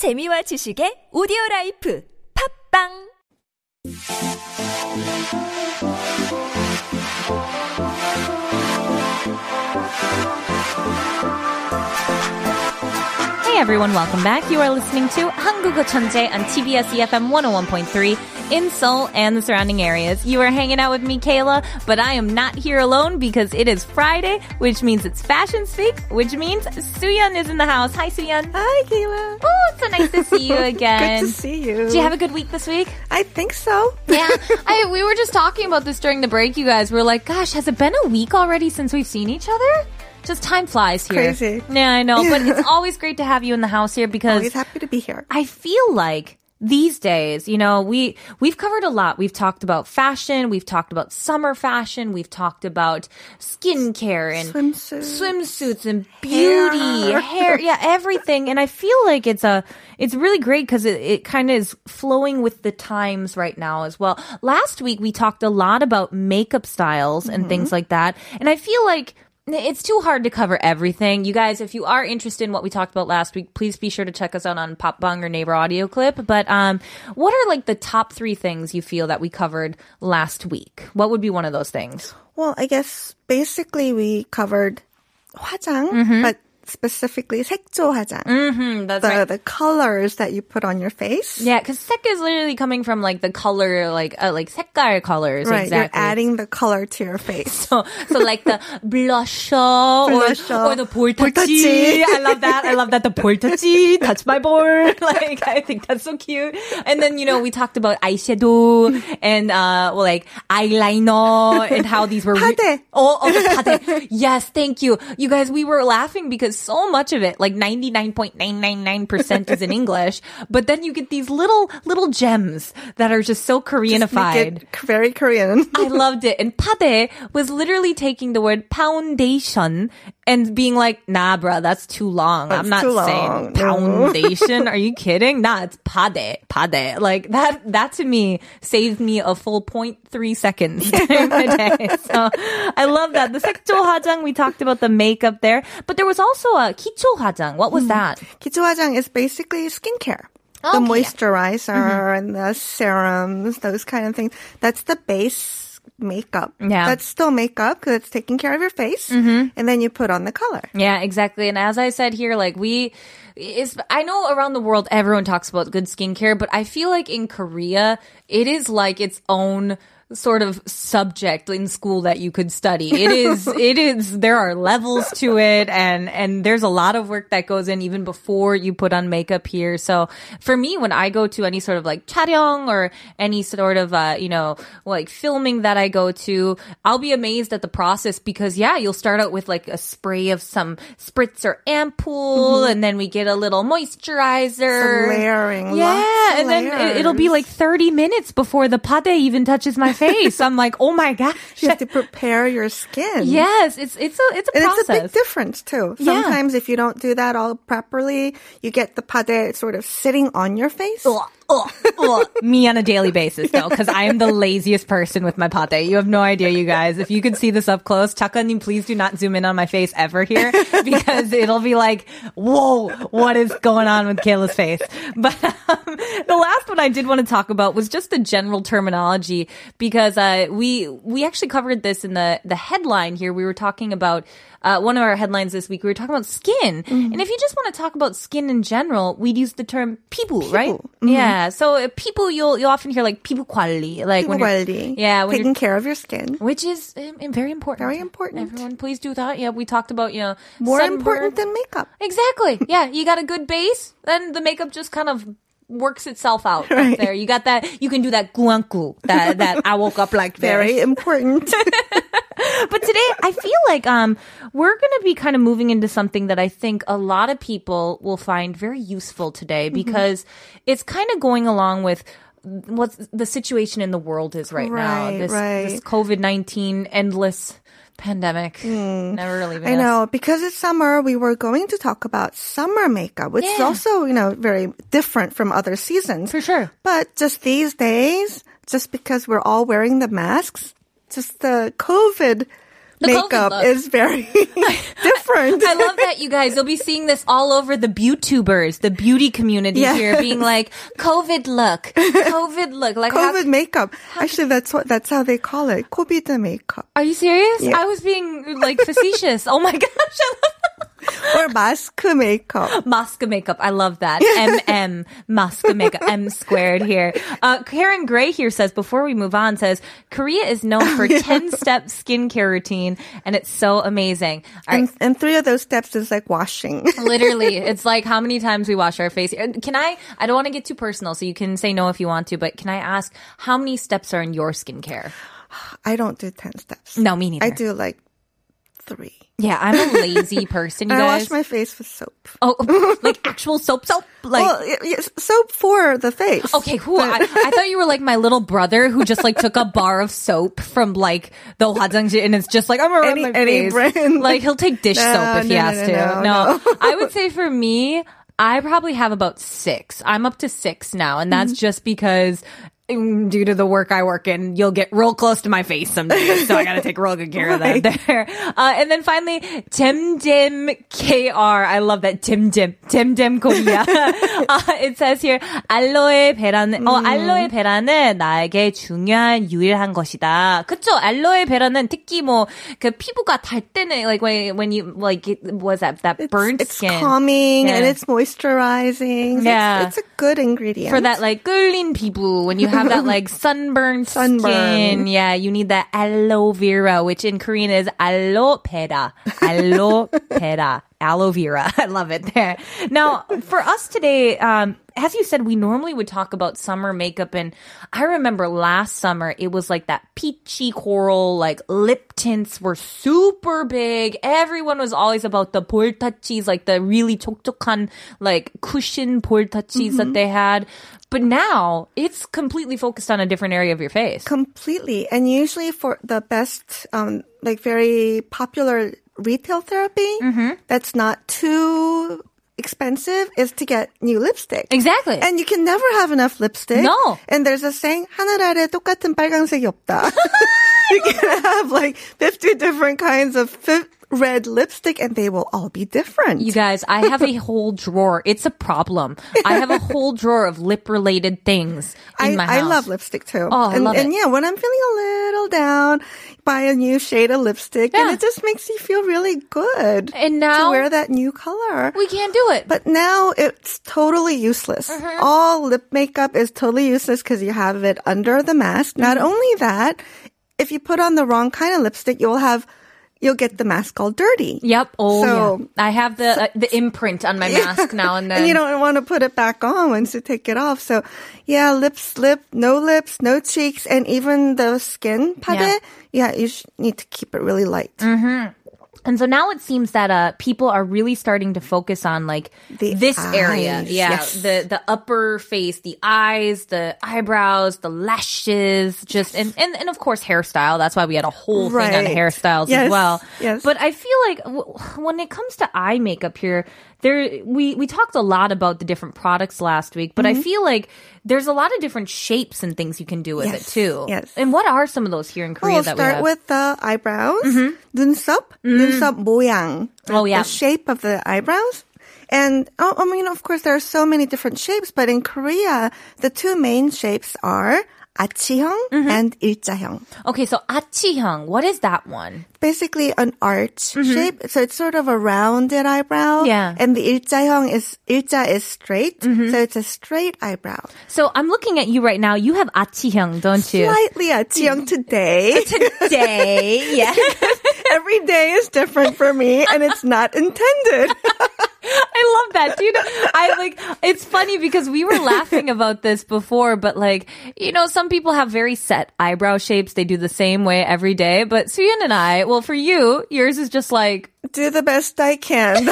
재미와 지식의 오디오 라이프. 팝빵 everyone, welcome back. You are listening to Hangugo Chonje on TBS EFM 101.3 in Seoul and the surrounding areas. You are hanging out with me, Kayla, but I am not here alone because it is Friday, which means it's Fashion Speak, which means Suyun is in the house. Hi, Suyun. Hi, Kayla. Oh, it's so nice to see you again. good to see you. Do you have a good week this week? I think so. yeah. I, we were just talking about this during the break, you guys. were like, gosh, has it been a week already since we've seen each other? Just time flies here. Crazy. Yeah, I know, but it's always great to have you in the house here because Always happy to be here. I feel like these days, you know, we we've covered a lot. We've talked about fashion, we've talked about summer fashion, we've talked about skincare and Swimsuits. swimsuits and beauty, Hair. hair, yeah, everything. And I feel like it's a it's really great because it, it kind of is flowing with the times right now as well. Last week we talked a lot about makeup styles and mm-hmm. things like that, and I feel like it's too hard to cover everything. You guys, if you are interested in what we talked about last week, please be sure to check us out on Popbang or Naver Audio Clip. But um, what are like the top three things you feel that we covered last week? What would be one of those things? Well, I guess basically we covered 화장, but specifically 색조 화장. Mm-hmm, that's The, the colors that you put on your face. Yeah, because sek is literally coming from like the color, like uh, like 색깔 colors. Right, exactly. you're adding the color to your face. So, so like the blusher, Blusher. Or, or the 볼터치. 볼터치. I love that. I love that. The 볼터치. Touch my board. Like, I think that's so cute. And then, you know, we talked about eyeshadow and, uh, well, like eyeliner and how these were. re- 파데. Oh, oh, the 파데. Yes, thank you. You guys, we were laughing because so much of it, like 99.999% is in English, but then you get these little, little gems that are just so Koreanified. it very Korean. I loved it. And pade was literally taking the word foundation and being like, nah, bro, that's too long. That's I'm not saying foundation. Are you kidding? Nah, it's pade, pade. Like that, that to me saved me a full 0.3 seconds day. So I love that. The sekjo hajang, we talked about the makeup there, but there was also a kicho hajang. What was hmm. that? Kicho hajang is basically skincare. Okay. The moisturizer mm-hmm. and the serums, those kind of things. That's the base makeup. Yeah. That's still makeup because it's taking care of your face. Mm-hmm. And then you put on the color. Yeah, exactly. And as I said here, like we is I know around the world everyone talks about good skincare, but I feel like in Korea it is like its own sort of subject in school that you could study. It is it is there are levels to it and and there's a lot of work that goes in even before you put on makeup here. So for me when I go to any sort of like 촬영 or any sort of uh you know like filming that I go to, I'll be amazed at the process because yeah, you'll start out with like a spray of some spritz or ampoule and then we get a little moisturizer. Some layering, Yeah, and then it- it'll be like 30 minutes before the pade even touches my face. I'm like, "Oh my gosh." You have to prepare your skin. Yes, it's it's a it's a And process. it's a big difference too. Yeah. Sometimes if you don't do that all properly, you get the pade sort of sitting on your face. Ugh, ugh, ugh. Me on a daily basis though, because I am the laziest person with my pade. You have no idea, you guys. If you could see this up close, Chakanim, please do not zoom in on my face ever here, because it'll be like, whoa, what is going on with Kayla's face? But um, the last one I did want to talk about was just the general terminology, because uh, we we actually covered this in the the headline here. We were talking about. Uh, one of our headlines this week, we were talking about skin. And if you just want to talk about skin in general, we'd use the term pibu, right? Yeah. So uh, people, you'll you'll often hear like people quality, like when you're- yeah, when taking care of your skin. which is um, very important. Very important. Everyone, please do that. Yeah, we talked about you know More sunburn. important than makeup. Exactly. Yeah, you got a good base, then the makeup just kind of works itself out right there. You got that. You can do that guanku. That that I woke up like. Very important. But today, I feel like um we're going to be kind of moving into something that I think a lot of people will find very useful today Mm-hmm. because it's kind of going along with what the situation in the world is right, now. Right, This right. this COVID nineteen endless pandemic never really. I know because it's summer, we were going to talk about summer makeup, which is also you know very different from other seasons. For sure. But just these days, just because we're all wearing the masks, just the COVID makeup look. is very different. I love that you guys. You'll be seeing this all over the beautubers, the beauty community Yes. here, being like COVID look, COVID look. Like, how- COVID makeup. Actually, that's what that's how they call it. COVID makeup are you serious? Yeah. I was being like facetious. oh my gosh, I love or mask makeup. Mask makeup. I love that. MM mask makeup. M squared here. Uh, Karen Gray here says before we move on says Korea is known for 10 step skincare routine and it's so amazing. Right. And, and three of those steps is like washing. Literally, it's like how many times we wash our face. Uh, Can I? I don't want to get too personal, so you can say no if you want to. But can I ask how many steps are in your skincare? I don't do 10 steps. No, me neither. I do like three. Yeah, I'm a lazy person. You And I guys. wash my face with soap. oh, like actual soap, soap, like. well, y- y- soap for the face. Okay, cool. I, I thought you were like my little brother who just like took a bar of soap from like the 화장실 and it's just like I'm around Any- my any face. brand. Like he'll take dish No, soap if he no, has no, to. no, No, no. I would say for me, I probably have about six. I'm up to six now, and that's Mm-hmm. just because. mm, Due to the work I work in, you'll get real close to my face some days, so I gotta take real good care of that Right. there. Uh, and then finally, Tim Dim KR. I love that Tim Dim Tim Dim Korea. uh, it says here 알로에 베라는 어 알로에 베라는 나에게 중요한 유일한 것이다. 그쵸? 알로에 베라는 특히 뭐 그 피부가 달 때는 like when when you like it was that that burnt it's skin calming and Yeah. it's moisturizing. Yeah. It's, it's a good ingredient. for that like 끌린 피부 when you have that like sunburned Sunburn. skin yeah you need that aloe vera which in korean is aloe vera aloe vera aloe vera. I love it there. Now for us today um as you said, we normally would talk about summer makeup, and I remember last summer it was like that peachy coral, like lip tints were super big. Everyone was always about the 볼타치's, like the really 촉촉한, like cushion 볼타치's that they had. But now it's completely focused on a different area of your face. completely. And usually for the best, um, like very popular retail therapy Mm-hmm. that's not too expensive is to get new lipstick. Exactly. And you can never have enough lipstick. No. And there's a saying, 하늘 아래 똑같은 빨강색이 없다. you can have like 50 different kinds of fi- red lipstick and they will all be different. You guys, I have a whole drawer. It's a problem. I have a whole drawer of lip related things in I, my house. I love lipstick too. Oh, I and, love and it. yeah, when I'm feeling a little down, buy a new shade of lipstick and it just makes you feel really good. And to now- wear that new color. We can't do it. But now it's totally useless. Mm-hmm. All lip makeup is totally useless because you have it under the mask. Not Mm-hmm. only that, if you put on the wrong kind of lipstick, you'll have, you'll get the mask all dirty. Yep. Oh, So- yeah. I have the uh, the imprint on my mask now and then. And you don't want to put it back on once you take it off. So, yeah, lips, lip, no lips, no cheeks, and even the skin pade. Yeah, you sh- need to keep it really light. And so now it seems that uh people are really starting to focus on like The this area. Yeah. yes. The the upper face, the eyes, the eyebrows, the lashes, just and, and and of course hairstyle. That's why we had a whole thing on Right. hairstyles as well. yes. But I feel like w- when it comes to eye makeup here, there we we talked a lot about the different products last week, but I feel like there's a lot of different shapes and things you can do with it Yes, too. yes. And what are some of those here in Korea We'll that we start have? with the eyebrows. 눈썹, 눈썹 모양. Oh, yeah. The shape of the eyebrows. And oh, I mean, of course, there are so many different shapes, but in Korea, the two main shapes are 아치형 and 일자형. okay, so 아치형, what is that one? Basically, an arch shape. So it's sort of a rounded eyebrow. Yeah. And the 일자형 is 일자 is straight, so it's a straight eyebrow. So I'm looking at you right now. You have 아치형, don't you? Slightly 아치형 today. Today, yeah. Every day is different for me, and it's not intended. I love that, dude. I like, it's funny because we were laughing about this before, but like, you know, some people have very set eyebrow shapes. They do the same way every day. But Suyun and I, well, for you, yours is just like, Do the best I can.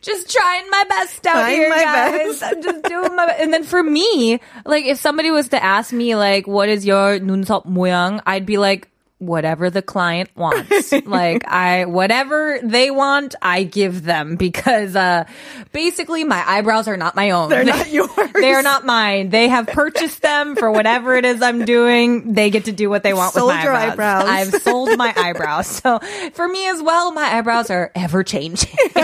just trying my best out Trying here, my guys. best. I'm just doing my best. And then for me, like, if somebody was to ask me, like, what is your 눈썹 모양? I'd be like, whatever the client wants. like I whatever they want, I give them because uh basically my eyebrows are not my own. They're not yours. They're not mine. They have purchased them for whatever it is I'm doing. They get to do what they want Sold with my your eyebrows. eyebrows. I've sold my eyebrows. So for me as well, my eyebrows are ever changing.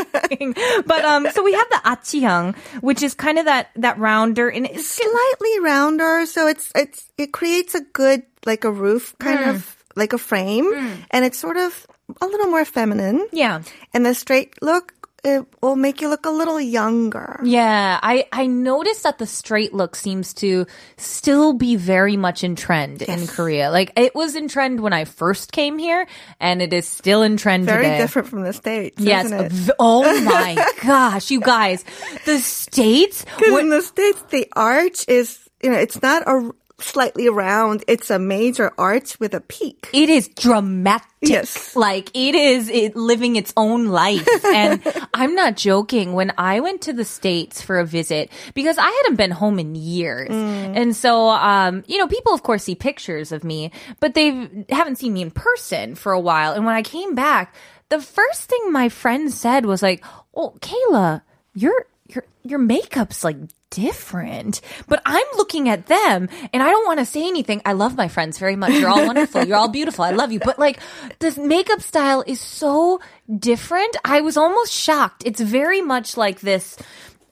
but um so we have the achihyang, which is kind of that that rounder and it's Slightly rounder, so it's it's it creates a good like a roof kind Mm. of like a frame, mm. and it's sort of a little more feminine. yeah. And the straight look it will make you look a little younger. Yeah, I, I noticed that the straight look seems to still be very much in trend in Korea. Like it was in trend when I first came here, and it is still in trend Very today. different from the states. Yes. isn't it? Oh my gosh, you guys, the states. Because in the States, the arch is, you know, it's not a slightly round, it's a major arch with a peak. it is dramatic. Yes. Like it is it living its own life. And I'm not joking. When I went to the States for a visit, because I hadn't been home in years. And so, um, you know, people of course see pictures of me, but they haven't seen me in person for a while. And when I came back, the first thing my friend said was like, Oh, Kayla, your, your, your makeup's like different. But I'm looking at them and I don't want to say anything. I love my friends very much. You're all wonderful. You're all beautiful. I love you. But like the makeup style is so different. I was almost shocked. It's very much like this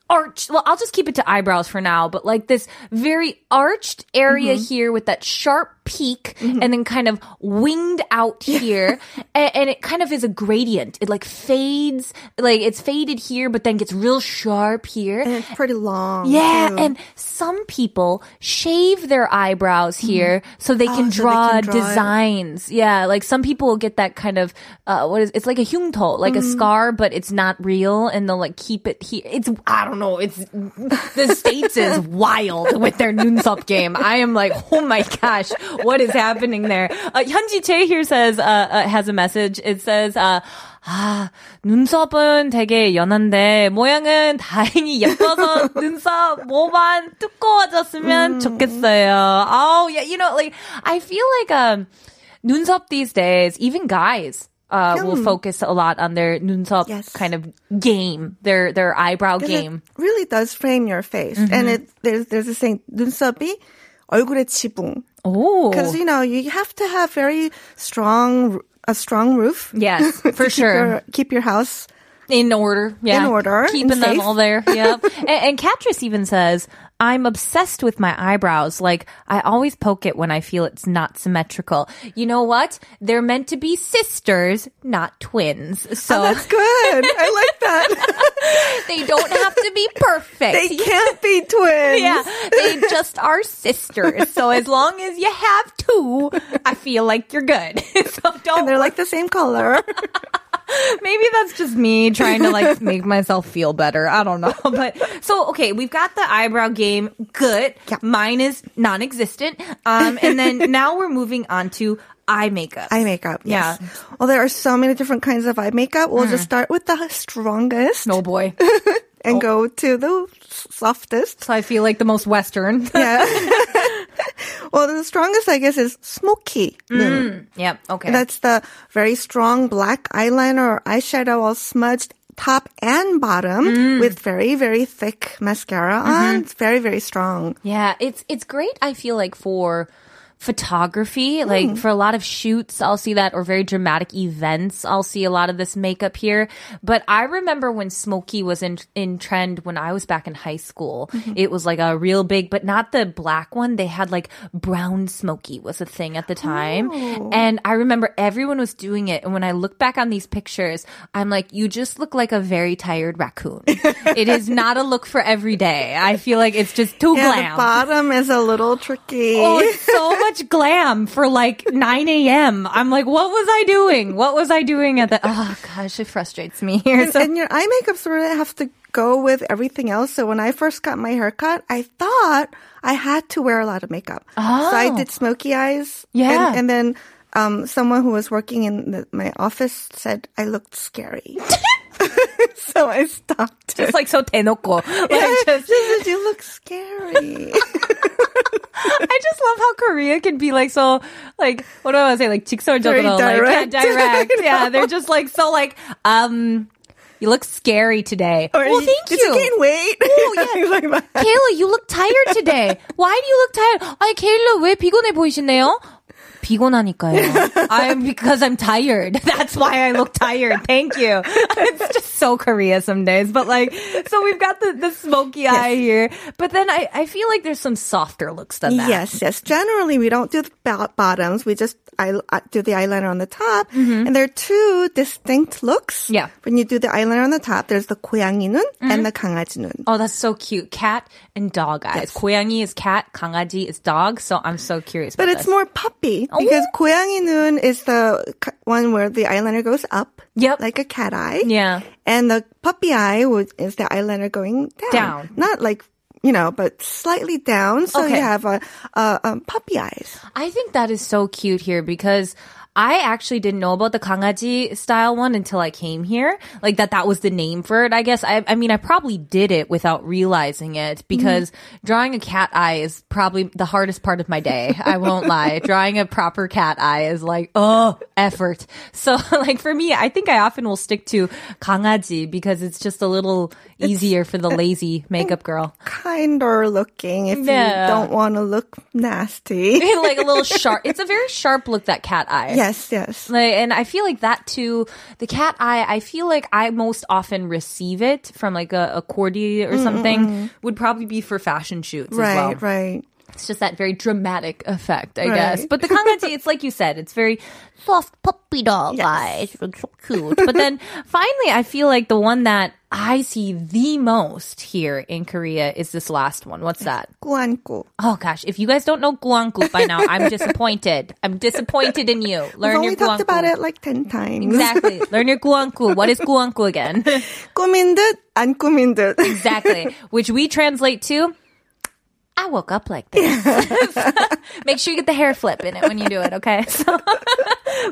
arch. Well, I'll just keep it to eyebrows for now, but like this very arched area mm-hmm. here with that sharp peak mm-hmm. and then kind of winged out here. and, and it kind of is a gradient. It like fades, like it's faded here, but then gets real sharp here. And it's pretty long. Yeah, too. and some people shave their eyebrows mm-hmm. here so they can Oh, so they draw can draw it. designs. Yeah, like some people will get that kind of uh what is it's like a hyungto, like a mm-hmm. scar, but it's not real, and they'll like keep it here. It's I don't know. It's the states is wild with their 눈썹 game. I am like, oh my gosh, what is happening there? Uh, Hyunji Che here says uh, uh has a message. It says uh. 아, 눈썹은 되게 연한데 모양은 다행히 예뻐서 눈썹 모만 두꺼워졌으면 좋겠어요. Oh, yeah, you know, like I feel like um 눈썹 these days, even guys uh will focus a lot on their 눈썹 Yes. kind of game, their their eyebrow 'Cause game. It really does frame your face. Mm-hmm. And it there's there's a saying 눈썹이 얼굴의 지붕. Oh. Because you know you have to have very strong a strong roof. Yes, for keep sure. your- keep your house. In order, yeah. In order, Keeping them all there, yeah. and, and Catrice even says, I'm obsessed with my eyebrows. Like, I always poke it when I feel it's not symmetrical. You know what? They're meant to be sisters, not twins. So oh, That's good. I like that. They don't have to be perfect. they can't be twins. yeah, they just are sisters. So as long as you have two, I feel like you're good. so don't And they're like the same color. Maybe that's just me trying to like make myself feel better. I don't know. But so okay, we've got the eyebrow game. Good. Mine is non-existent. Um, and then now we're moving on to eye makeup. eye makeup. Yeah. Well, there are so many different kinds of eye makeup. We'll just mm. start with the strongest Oh boy. and oh. go to the softest. So I feel like the most Western. Yeah. well, the strongest, I guess, is smoky. Mm. 눈. yep. Okay. That's the very strong black eyeliner or eyeshadow all smudged top and bottom mm. with very, very thick mascara on. Mm-hmm. It's very, very strong. Yeah, it's it's great. I feel like for photography, like hmm. for a lot of shoots, I'll see that, or very dramatic events, I'll see a lot of this makeup here. But I remember when smoky was in in trend when I was back in high school. Mm-hmm. It was like a real big, but not the black one. They had like brown smoky was a thing at the time, oh. and I remember everyone was doing it. And when I look back on these pictures, I'm like, you just look like a very tired raccoon. it is not a look for every day. I feel like it's just too Yeah, glam. the bottom is a little tricky. Oh, it's so much glam for like 9 a.m. I'm like, what was I doing? What was I doing at that? Oh gosh, it frustrates me here. and, So and your eye makeup sort of have to go with everything else. So when I first got my haircut, I thought I had to wear a lot of makeup. So I Oh. did smoky eyes. Yeah. And, and then um, someone who was working in the, my office said I looked scary. so I stopped. it's like so 대놓고. Like just Just, you look scary. I just love how Korea can be like so like what do I want to say like Very 직설적으로 like yeah, direct. direct yeah they're just like so like um you look scary today. Or well, thank did you. gain weight? Oh, yeah. Things like that. Kayla, you look tired today. Why do you look tired? 아니, 케일라 왜 피곤해 보이시네요? 피곤하니까요. I'm because I'm tired. That's why I look tired. Thank you. It's just so Korea some days, but like, so we've got the, the smoky eye here, but then I, I feel like there's some softer looks than that. Yes, yes. Generally, we don't do the bo- bottoms. We just eye- uh, do the eyeliner on the top. And there are two distinct looks. Mm-hmm. Yeah. Mm-hmm. When you do the eyeliner on the top, there's the 고양이 눈 and the 강아지 눈. Oh, that's so cute. Cat and dog eyes. 고양이 is cat, 강아지 is dog. So I'm so curious. But about it's this. more puppy because Oh. 고양이 눈 is the k- one where the eyeliner goes up. Yep. Like a cat eye. Yeah. And the puppy eye would, is the eyeliner going down. Down. Not like, you know, but slightly down. So Okay. you have a, a, um, puppy eyes. I think that is so cute here because I actually didn't know about the kangaji style one until I came here. Like that, that was the name for it, I guess. I, I mean, I probably did it without realizing it mm-hmm. because mm-hmm. drawing a cat eye is probably the hardest part of my day. I won't lie. Drawing a proper cat eye is like, oh, effort. So like for me, I think I often will stick to kangaji because it's just a little easier for the lazy makeup girl. Kinder looking if yeah. you don't want to look nasty. like a little sharp. It's a very sharp look, that cat eye. Yeah yes. Like, and I feel like that too. The cat eye, I feel like I most often receive it from like a, a cordy or mm, mm, something. Mm. Would probably be for fashion shoots Right, as well. right. It's just that very dramatic effect, I Right. guess. But the kangaji, it's like you said, it's very soft puppy dog Yes. eyes, It's so cute. But then finally, I feel like the one that I see the most here in Korea is this last one. What's that? 꾸안꾸. Oh gosh, if you guys don't know guanggu by now, I'm disappointed. I'm disappointed in you. We've Learn your only talked about guanggu. it like 10 times. Exactly. Learn your guanggu. What is guanggu again? 꾸민 듯, 안 꾸민 듯. exactly. Which we translate to I woke up like this. Make sure you get the hair flip in it when you do it, okay? So,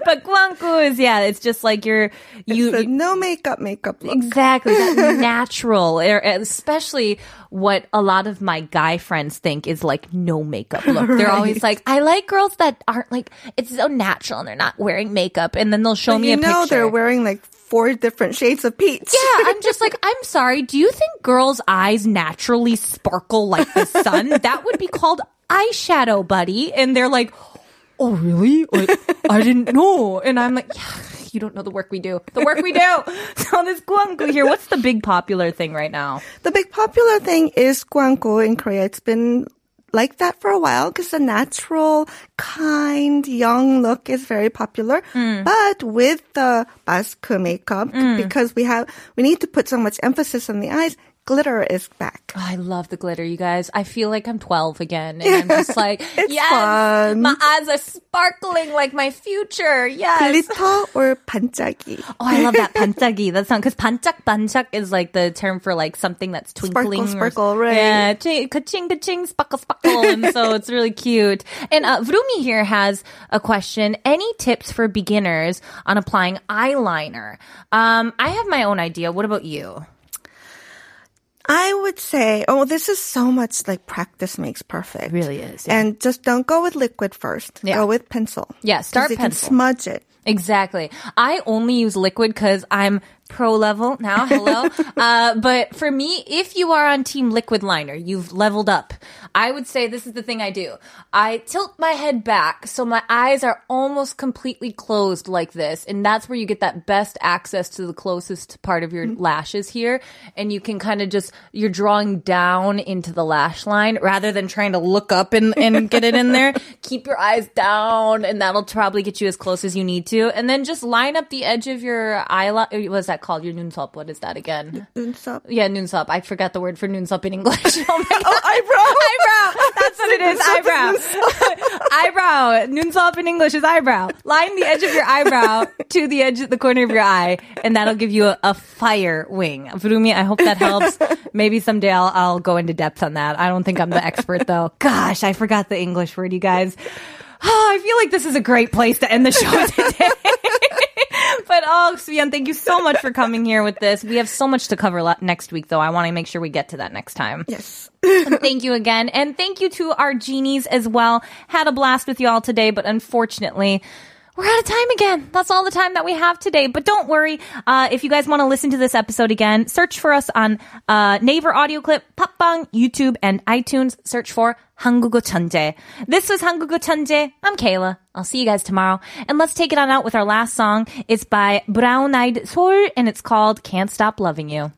but guanggu is yeah, it's just like you're you, you no makeup makeup look. Exactly, that natural, er, er, especially what a lot of my guy friends think is like no makeup look. They're always like, I like girls that aren't like it's so natural and they're not wearing makeup, and then they'll show But me you a know picture. they're wearing like four different shades of peach. yeah, I'm just like, I'm sorry. Do you think girls' eyes naturally sparkle like the sun? that would be called eyeshadow, buddy. And they're like, oh, really? Like, I didn't know. And I'm like, yeah, you don't know the work we do. The work we do. So this guanggu here, what's the big popular thing right now? The big popular thing is guanggu in Korea. It's been like that for a while because the natural, kind, young look is very popular. Hmm. But with the mask makeup, because we have, we need to put so much emphasis on the eyes, glitter is back. Oh, I love the glitter, you guys. I feel like I'm 12 again. And I'm just like, It's yes, fun. my eyes are sparkling like my future. Yes. Glitter or 반짝이. Oh, I love that 반짝이. That sound because 반짝 반짝 is like the term for like something that's twinkling. or- sparkle, right. Yeah, chi- ka-ching ka-ching, sparkle sparkle, and so it's really cute. And uh, Vrumi here has a question: Any tips for beginners on applying eyeliner? Um, I have my own idea. What about you? I would say, oh, this is so much like practice makes perfect. really is, yeah. And just don't go with liquid first. Yeah. Go with pencil. Yeah, start you can pencil. smudge it. Exactly. I only use liquid because I'm pro level now. Hello. uh, but for me, if you are on team liquid liner, you've leveled up. I would say this is the thing I do. I tilt my head back so my eyes are almost completely closed like this. And that's where you get that best access to the closest part of your lashes here. And you can kind of just, you're drawing down into the lash line rather than trying to look up and, and get it in there. Keep your eyes down and that'll probably get you as close as you need to. And then just line up the edge of your eyelash. What's that that called? Your noonsop. What is that again? Noonsop. Yeah, noonsop. I forgot the word for noonsop in English. oh, my oh, eyebrow. eyebrow. That's what it is. Eyebrow. eyebrow. Noonsop in English is eyebrow. Line the edge of your eyebrow to the edge, of the corner of your eye, and that'll give you a, a fire wing. Vrumi, I hope that helps. Maybe someday I'll, I'll go into depth on that. I don't think I'm the expert though. Gosh, I forgot the English word, you guys. Oh, I feel like this is a great place to end the show today oh, Suyun, thank you so much for coming here with this. We have so much to cover le- next week, though. I want to make sure we get to that next time. Yes. Thank you again. And thank you to our genies as well. Had a blast with y'all today, but unfortunately, we're out of time again. That's all the time that we have today. But don't worry. Uh, if you guys want to listen to this episode again, search for us on uh, Naver Audio Clip, Popbang, YouTube, and iTunes. Search for 한국어 천재. This was 한국어 천재. I'm Kayla. I'll see you guys tomorrow. And let's take it on out with our last song. It's by Brown Eyed Soul, and it's called Can't Stop Loving You.